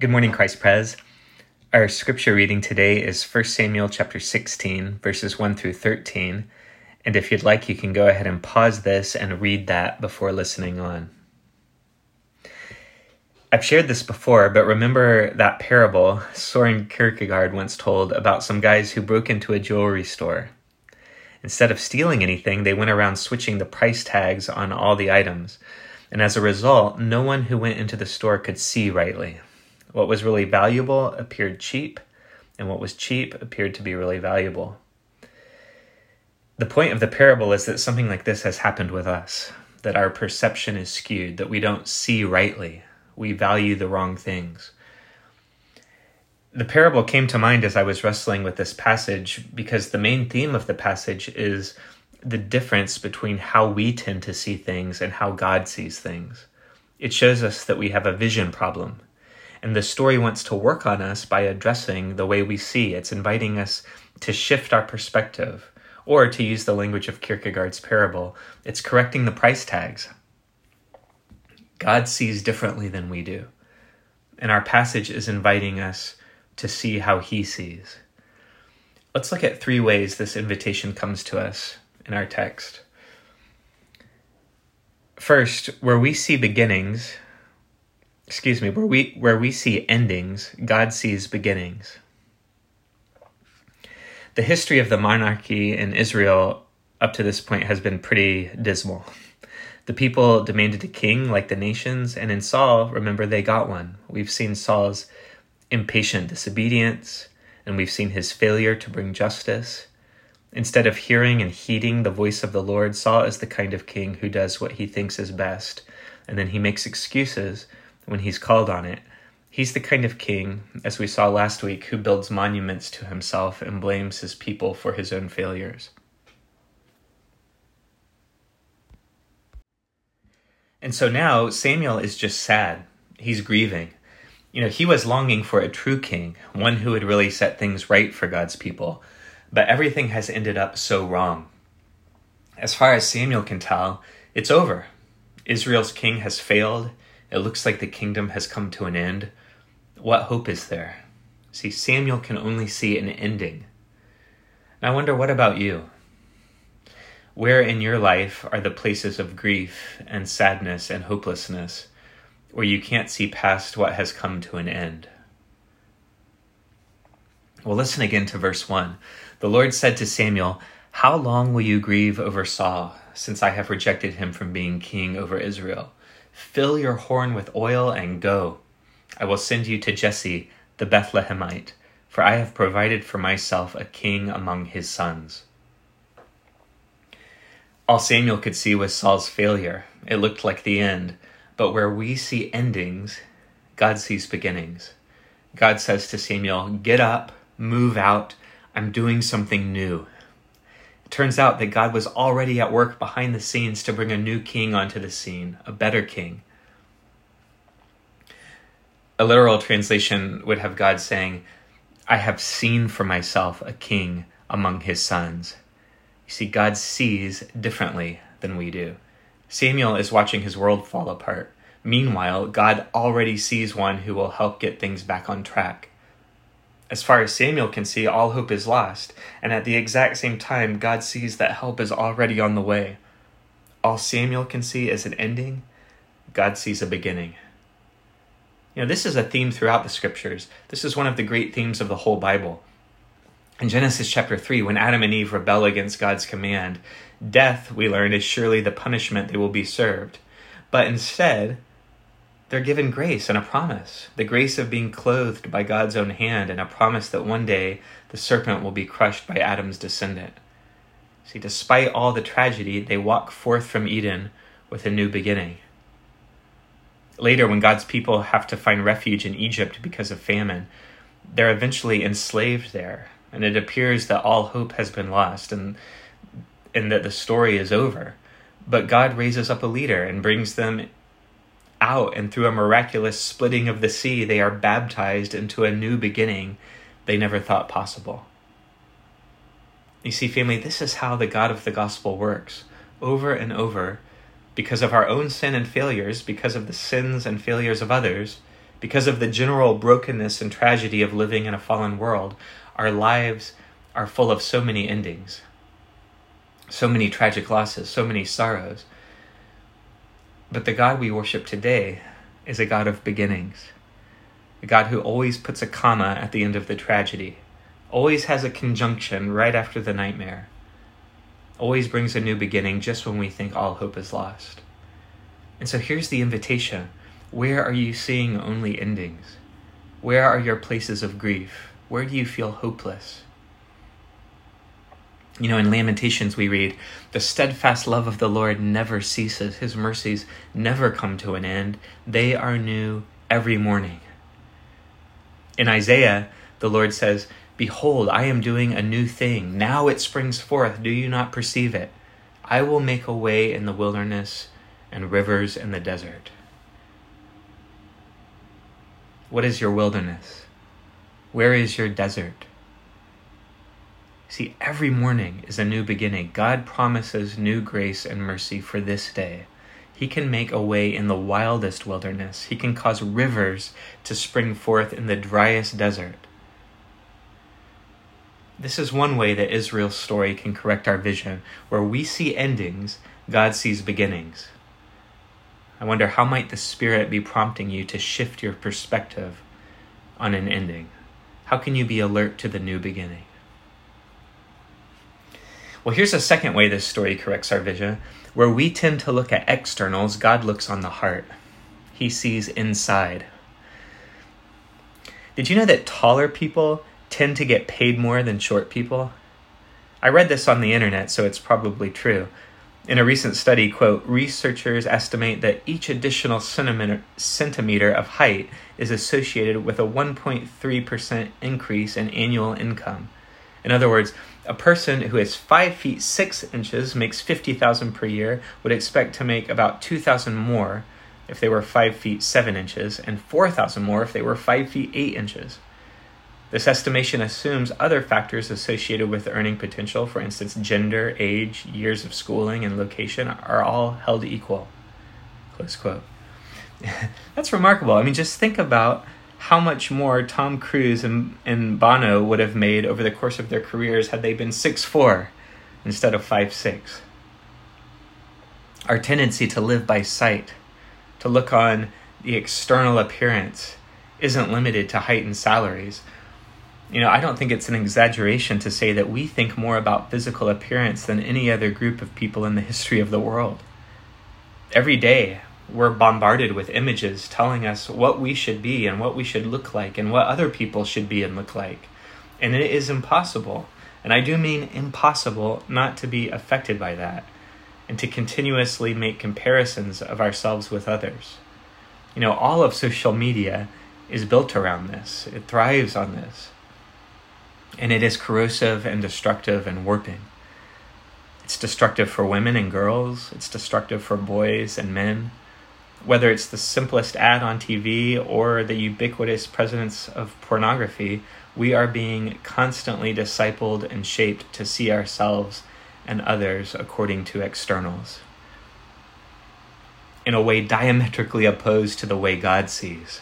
Good morning, Christ Pres. Our scripture reading today is 1 Samuel chapter 16, verses 1 through 13. And if you'd like, you can go ahead and pause this and read that before listening on. I've shared this before, but remember that parable Soren Kierkegaard once told about some guys who broke into a jewelry store. Instead of stealing anything, they went around switching the price tags on all the items. And as a result, no one who went into the store could see rightly. What was really valuable appeared cheap, and what was cheap appeared to be really valuable. The point of the parable is that something like this has happened with us, that our perception is skewed, that we don't see rightly, we value the wrong things. The parable came to mind as I was wrestling with this passage because the main theme of the passage is the difference between how we tend to see things and how God sees things. It shows us that we have a vision problem and the story wants to work on us by addressing the way we see. It's inviting us to shift our perspective. Or to use the language of Kierkegaard's parable, it's correcting the price tags. God sees differently than we do. And our passage is inviting us to see how he sees. Let's look at three ways this invitation comes to us in our text. First, where we see beginnings, excuse me, where we where we see endings, God sees beginnings. The history of the monarchy in Israel up to this point has been pretty dismal. The people demanded a king like the nations, and in Saul, remember, they got one. We've seen Saul's impatient disobedience, and we've seen his failure to bring justice. Instead of hearing and heeding the voice of the Lord, Saul is the kind of king who does what he thinks is best, and then he makes excuses when he's called on it. He's the kind of king, as we saw last week, who builds monuments to himself and blames his people for his own failures. And so now Samuel is just sad. He's grieving. You know, he was longing for a true king, one who would really set things right for God's people. But everything has ended up so wrong. As far as Samuel can tell, it's over. Israel's king has failed. It looks like the kingdom has come to an end. What hope is there? See, Samuel can only see an ending. And I wonder, what about you? Where in your life are the places of grief and sadness and hopelessness where you can't see past what has come to an end? Well, listen again to verse 1. The Lord said to Samuel, How long will you grieve over Saul, since I have rejected him from being king over Israel? Fill your horn with oil and go. I will send you to Jesse the Bethlehemite, for I have provided for myself a king among his sons. All Samuel could see was Saul's failure. It looked like the end. But where we see endings, God sees beginnings. God says to Samuel, Get up, move out. I'm doing something new. Turns out that God was already at work behind the scenes to bring a new king onto the scene, a better king. A literal translation would have God saying, I have seen for myself a king among his sons. You see, God sees differently than we do. Samuel is watching his world fall apart. Meanwhile, God already sees one who will help get things back on track. As far as Samuel can see, all hope is lost, and at the exact same time, God sees that help is already on the way. All Samuel can see is an ending, God sees a beginning. You know, this is a theme throughout the scriptures. This is one of the great themes of the whole Bible. In Genesis chapter 3, when Adam and Eve rebel against God's command, death, we learn, is surely the punishment they will be served. But instead, they're given grace and a promise the grace of being clothed by God's own hand, and a promise that one day the serpent will be crushed by Adam's descendant. See, despite all the tragedy, they walk forth from Eden with a new beginning. Later, when God's people have to find refuge in Egypt because of famine, they're eventually enslaved there, and it appears that all hope has been lost and, and that the story is over. But God raises up a leader and brings them out, and through a miraculous splitting of the sea, they are baptized into a new beginning they never thought possible. You see, family, this is how the God of the gospel works. Over and over, because of our own sin and failures, because of the sins and failures of others, Because of the general brokenness and tragedy of living in a fallen world, our lives are full of so many endings, so many tragic losses, so many sorrows. But the God we worship today is a God of beginnings, a God who always puts a comma at the end of the tragedy, always has a conjunction right after the nightmare, always brings a new beginning just when we think all hope is lost. And so here's the invitation where are you seeing only endings? Where are your places of grief? Where do you feel hopeless? You know, in Lamentations, we read, The steadfast love of the Lord never ceases, His mercies never come to an end. They are new every morning. In Isaiah, the Lord says, Behold, I am doing a new thing. Now it springs forth. Do you not perceive it? I will make a way in the wilderness and rivers in the desert. What is your wilderness? Where is your desert? See, every morning is a new beginning. God promises new grace and mercy for this day. He can make a way in the wildest wilderness. He can cause rivers to spring forth in the driest desert. This is one way that Israel's story can correct our vision. Where we see endings, God sees beginnings. I wonder how might the Spirit be prompting you to shift your perspective on an ending? How can you be alert to the new beginning? Well, here's a second way this story corrects our vision. Where we tend to look at externals, God looks on the heart. He sees inside. Did you know that taller people tend to get paid more than short people? I read this on the internet, so it's probably true. In a recent study, quote, researchers estimate that each additional centimeter, of height is associated with a 1.3% increase in annual income. In other words, a person who is 5 feet 6 inches makes 50,000 per year would expect to make about 2,000 more if they were 5 feet 7 inches and 4,000 more if they were 5 feet 8 inches. This estimation assumes other factors associated with earning potential, for instance, gender, age, years of schooling, and location, are all held equal. Close quote. That's remarkable. I mean, just think about how much more Tom Cruise and, and Bono would have made over the course of their careers had they been six four instead of five six. Our tendency to live by sight, to look on the external appearance, isn't limited to height and salaries you know, I don't think it's an exaggeration to say that we think more about physical appearance than any other group of people in the history of the world. Every day, we're bombarded with images telling us what we should be and what we should look like and what other people should be and look like. And it is impossible, and I do mean impossible, not to be affected by that and to continuously make comparisons of ourselves with others. You know, all of social media is built around this, it thrives on this and it is corrosive and destructive and warping. It's destructive for women and girls, it's destructive for boys and men. Whether it's the simplest ad on TV or the ubiquitous presence of pornography, we are being constantly discipled and shaped to see ourselves and others according to externals. In a way diametrically opposed to the way God sees.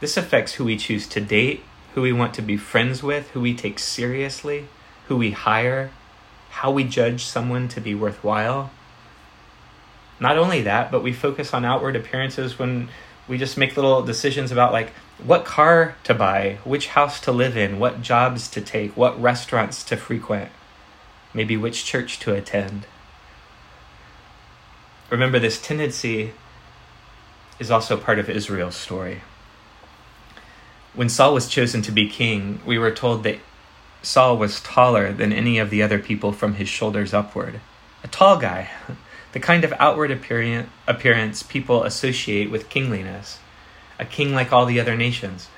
This affects who we choose to date who we want to be friends with, who we take seriously, who we hire, how we judge someone to be worthwhile. Not only that, but we focus on outward appearances when we just make little decisions about like what car to buy, which house to live in, what jobs to take, what restaurants to frequent, maybe which church to attend. Remember, this tendency is also part of Israel's story. When Saul was chosen to be king, we were told that Saul was taller than any of the other people from his shoulders upward. A tall guy, the kind of outward appearance people associate with kingliness, a king like all the other nations.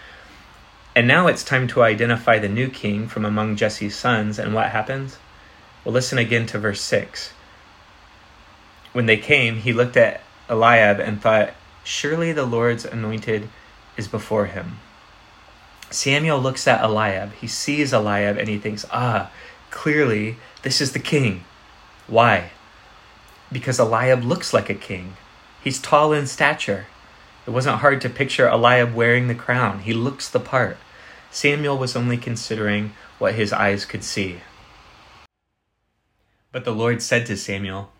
And now it's time to identify the new king from among Jesse's sons, and what happens? Well, listen again to verse 6. When they came, he looked at Eliab and thought, Surely the Lord's anointed is before him. Samuel looks at Eliab. He sees Eliab and he thinks, ah, clearly this is the king. Why? Because Eliab looks like a king. He's tall in stature. It wasn't hard to picture Eliab wearing the crown. He looks the part. Samuel was only considering what his eyes could see. But the Lord said to Samuel,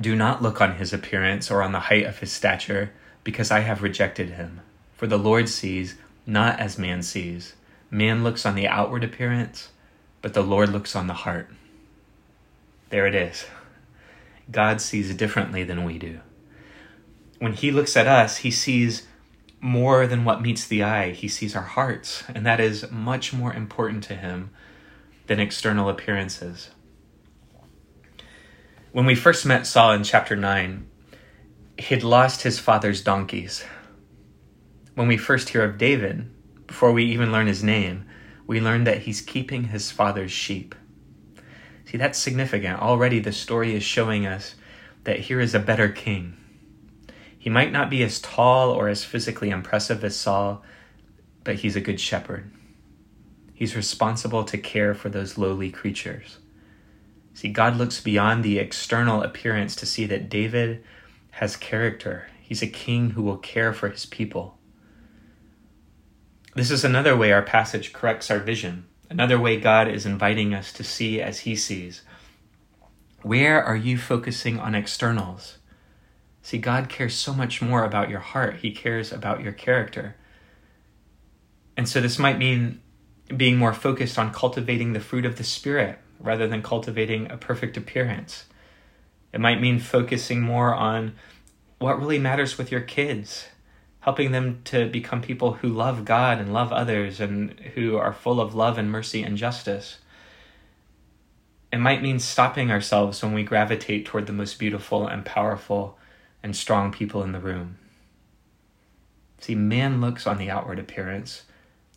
Do not look on his appearance or on the height of his stature, because I have rejected him. For the Lord sees not as man sees. Man looks on the outward appearance, but the Lord looks on the heart. There it is. God sees differently than we do. When he looks at us, he sees more than what meets the eye. He sees our hearts, and that is much more important to him than external appearances. When we first met Saul in chapter 9, he'd lost his father's donkeys. When we first hear of David, before we even learn his name, we learn that he's keeping his father's sheep. See, that's significant. Already the story is showing us that here is a better king. He might not be as tall or as physically impressive as Saul, but he's a good shepherd. He's responsible to care for those lowly creatures. See, God looks beyond the external appearance to see that David has character. He's a king who will care for his people. This is another way our passage corrects our vision. Another way God is inviting us to see as He sees. Where are you focusing on externals? See, God cares so much more about your heart, He cares about your character. And so this might mean being more focused on cultivating the fruit of the Spirit rather than cultivating a perfect appearance. It might mean focusing more on what really matters with your kids helping them to become people who love God and love others and who are full of love and mercy and justice. It might mean stopping ourselves when we gravitate toward the most beautiful and powerful and strong people in the room. See, man looks on the outward appearance,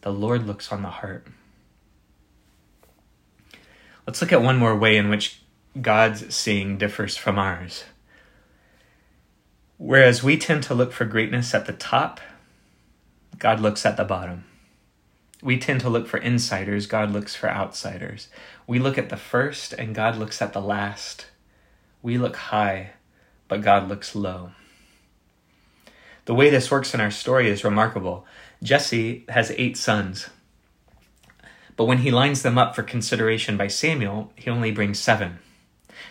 the Lord looks on the heart. Let's look at one more way in which God's seeing differs from ours. Whereas we tend to look for greatness at the top, God looks at the bottom. We tend to look for insiders, God looks for outsiders. We look at the first, and God looks at the last. We look high, but God looks low. The way this works in our story is remarkable. Jesse has eight sons, but when he lines them up for consideration by Samuel, he only brings seven.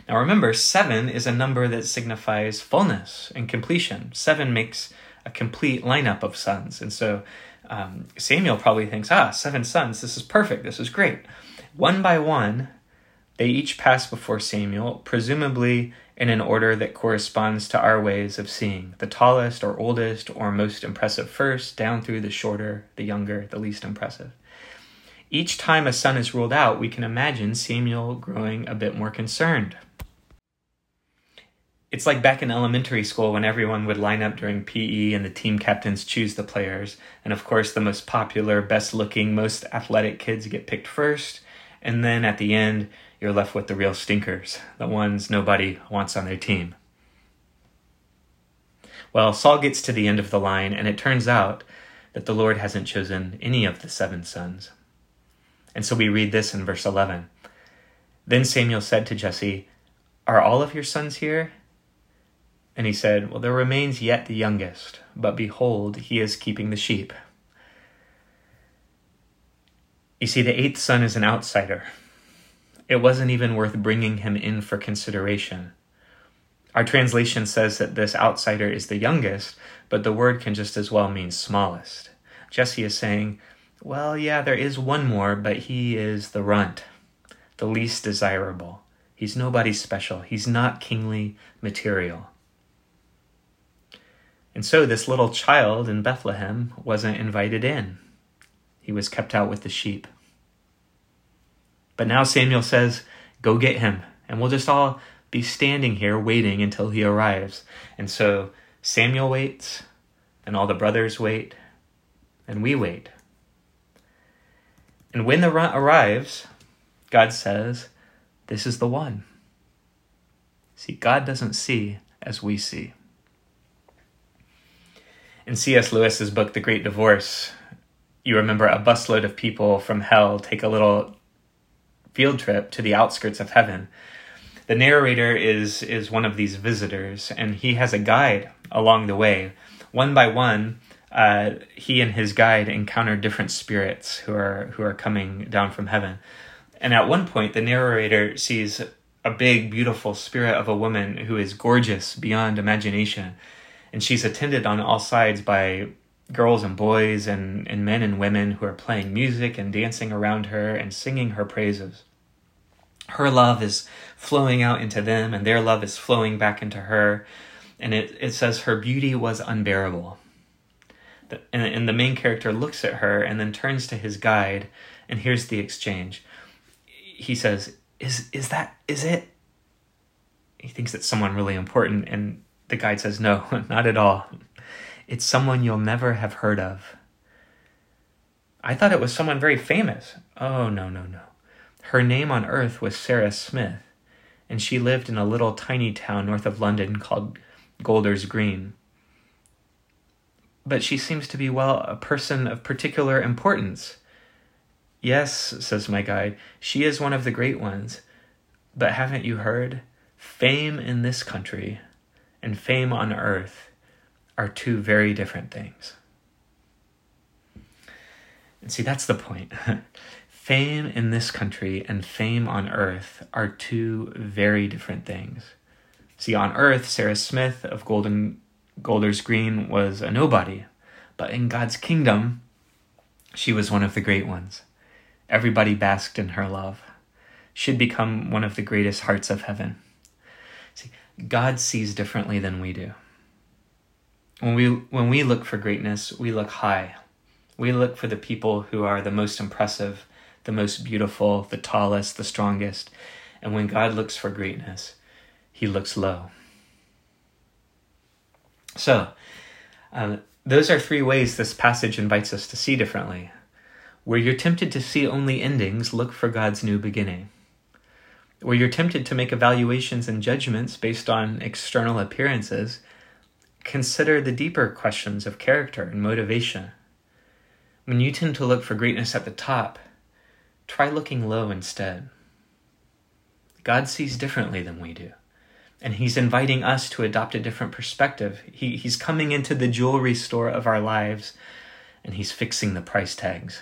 Now remember, seven is a number that signifies fullness and completion. Seven makes a complete lineup of sons. And so um, Samuel probably thinks, ah, seven sons, this is perfect, this is great. One by one, they each pass before Samuel, presumably in an order that corresponds to our ways of seeing the tallest or oldest or most impressive first, down through the shorter, the younger, the least impressive. Each time a son is ruled out, we can imagine Samuel growing a bit more concerned it's like back in elementary school when everyone would line up during PE and the team captains choose the players. And of course, the most popular, best looking, most athletic kids get picked first. And then at the end, you're left with the real stinkers, the ones nobody wants on their team. Well, Saul gets to the end of the line, and it turns out that the Lord hasn't chosen any of the seven sons. And so we read this in verse 11. Then Samuel said to Jesse, Are all of your sons here? And he said, Well, there remains yet the youngest, but behold, he is keeping the sheep. You see, the eighth son is an outsider. It wasn't even worth bringing him in for consideration. Our translation says that this outsider is the youngest, but the word can just as well mean smallest. Jesse is saying, Well, yeah, there is one more, but he is the runt, the least desirable. He's nobody special. He's not kingly material. And so this little child in Bethlehem wasn't invited in. He was kept out with the sheep. But now Samuel says, Go get him, and we'll just all be standing here waiting until he arrives. And so Samuel waits, and all the brothers wait, and we wait. And when the runt arrives, God says, This is the one. See, God doesn't see as we see. In C.S. Lewis's book, The Great Divorce, you remember a busload of people from hell take a little field trip to the outskirts of heaven. The narrator is is one of these visitors, and he has a guide along the way, one by one, uh, he and his guide encounter different spirits who are who are coming down from heaven. And at one point, the narrator sees a big, beautiful spirit of a woman who is gorgeous beyond imagination, and she's attended on all sides by girls and boys and, and men and women who are playing music and dancing around her and singing her praises. Her love is flowing out into them, and their love is flowing back into her. And it, it says her beauty was unbearable and, and the main character looks at her and then turns to his guide and here's the exchange he says is is that is it he thinks it's someone really important and the guide says no not at all it's someone you'll never have heard of i thought it was someone very famous oh no no no her name on earth was sarah smith and she lived in a little tiny town north of london called golders green but she seems to be, well, a person of particular importance. Yes, says my guide, she is one of the great ones. But haven't you heard? Fame in this country and fame on earth are two very different things. And see, that's the point. fame in this country and fame on earth are two very different things. See, on earth, Sarah Smith of Golden Golders Green was a nobody, but in God's kingdom, she was one of the great ones. Everybody basked in her love. She'd become one of the greatest hearts of heaven. See, God sees differently than we do. When we when we look for greatness, we look high. We look for the people who are the most impressive, the most beautiful, the tallest, the strongest. And when God looks for greatness, he looks low. So, um, those are three ways this passage invites us to see differently. Where you're tempted to see only endings, look for God's new beginning. Where you're tempted to make evaluations and judgments based on external appearances, consider the deeper questions of character and motivation. When you tend to look for greatness at the top, try looking low instead. God sees differently than we do and he's inviting us to adopt a different perspective. He, he's coming into the jewelry store of our lives and he's fixing the price tags.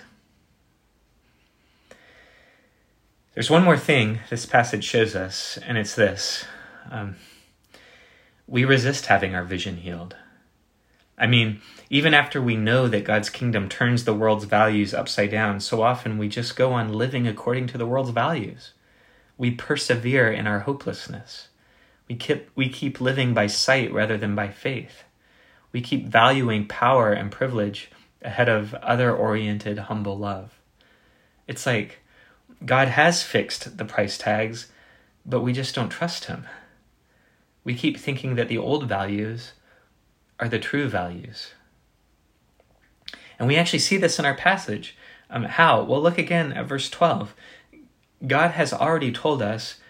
There's one more thing this passage shows us, and it's this um, we resist having our vision healed. I mean, even after we know that God's kingdom turns the world's values upside down, so often we just go on living according to the world's values. We persevere in our hopelessness. We keep, we keep living by sight rather than by faith. We keep valuing power and privilege ahead of other oriented, humble love. It's like God has fixed the price tags, but we just don't trust Him. We keep thinking that the old values are the true values. And we actually see this in our passage. Um, how? Well, look again at verse 12. God has already told us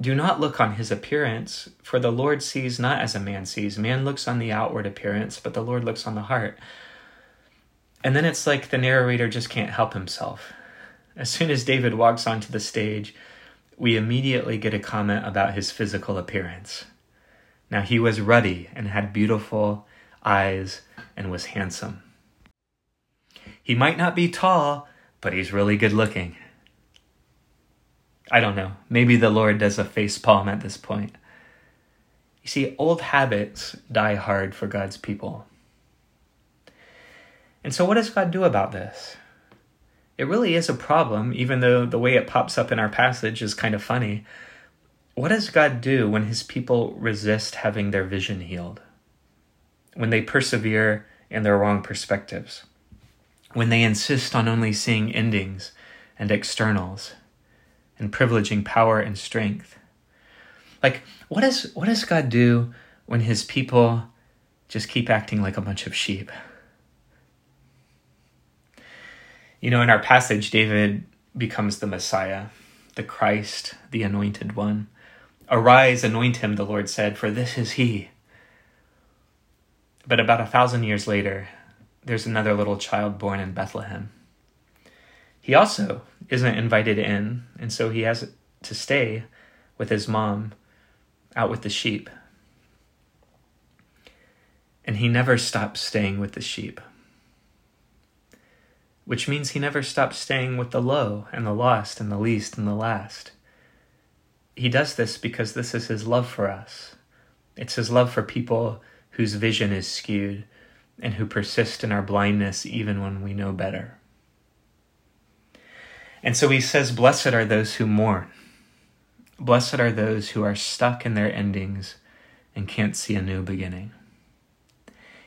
do not look on his appearance, for the Lord sees not as a man sees. Man looks on the outward appearance, but the Lord looks on the heart. And then it's like the narrator just can't help himself. As soon as David walks onto the stage, we immediately get a comment about his physical appearance. Now, he was ruddy and had beautiful eyes and was handsome. He might not be tall, but he's really good looking. I don't know. Maybe the Lord does a face palm at this point. You see, old habits die hard for God's people. And so, what does God do about this? It really is a problem, even though the way it pops up in our passage is kind of funny. What does God do when his people resist having their vision healed? When they persevere in their wrong perspectives? When they insist on only seeing endings and externals? and privileging power and strength. Like, what, is, what does God do when his people just keep acting like a bunch of sheep? You know, in our passage, David becomes the Messiah, the Christ, the anointed one. Arise, anoint him, the Lord said, for this is he. But about a thousand years later, there's another little child born in Bethlehem. He also isn't invited in, and so he has to stay with his mom out with the sheep. And he never stops staying with the sheep, which means he never stops staying with the low and the lost and the least and the last. He does this because this is his love for us. It's his love for people whose vision is skewed and who persist in our blindness even when we know better. And so he says, Blessed are those who mourn. Blessed are those who are stuck in their endings and can't see a new beginning.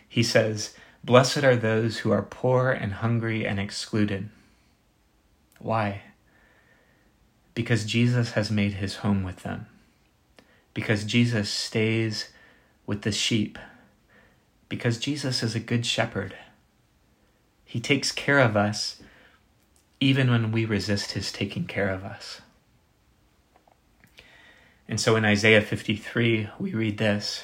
He says, Blessed are those who are poor and hungry and excluded. Why? Because Jesus has made his home with them. Because Jesus stays with the sheep. Because Jesus is a good shepherd. He takes care of us even when we resist his taking care of us. And so in Isaiah 53, we read this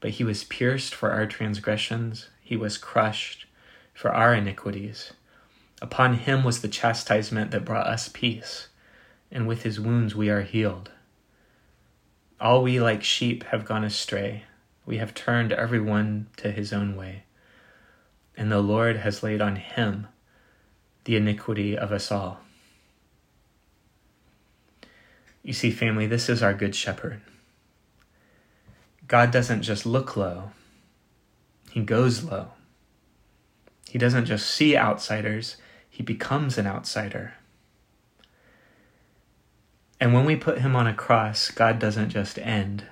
But he was pierced for our transgressions, he was crushed for our iniquities. Upon him was the chastisement that brought us peace, and with his wounds we are healed. All we like sheep have gone astray, we have turned every one to his own way. And the Lord has laid on him the iniquity of us all. You see, family, this is our Good Shepherd. God doesn't just look low, He goes low. He doesn't just see outsiders, He becomes an outsider. And when we put Him on a cross, God doesn't just end.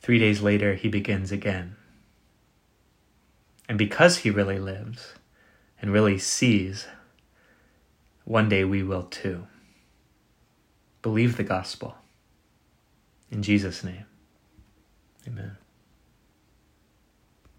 Three days later, He begins again. And because He really lives, and really sees, one day we will too. Believe the gospel. In Jesus' name, amen.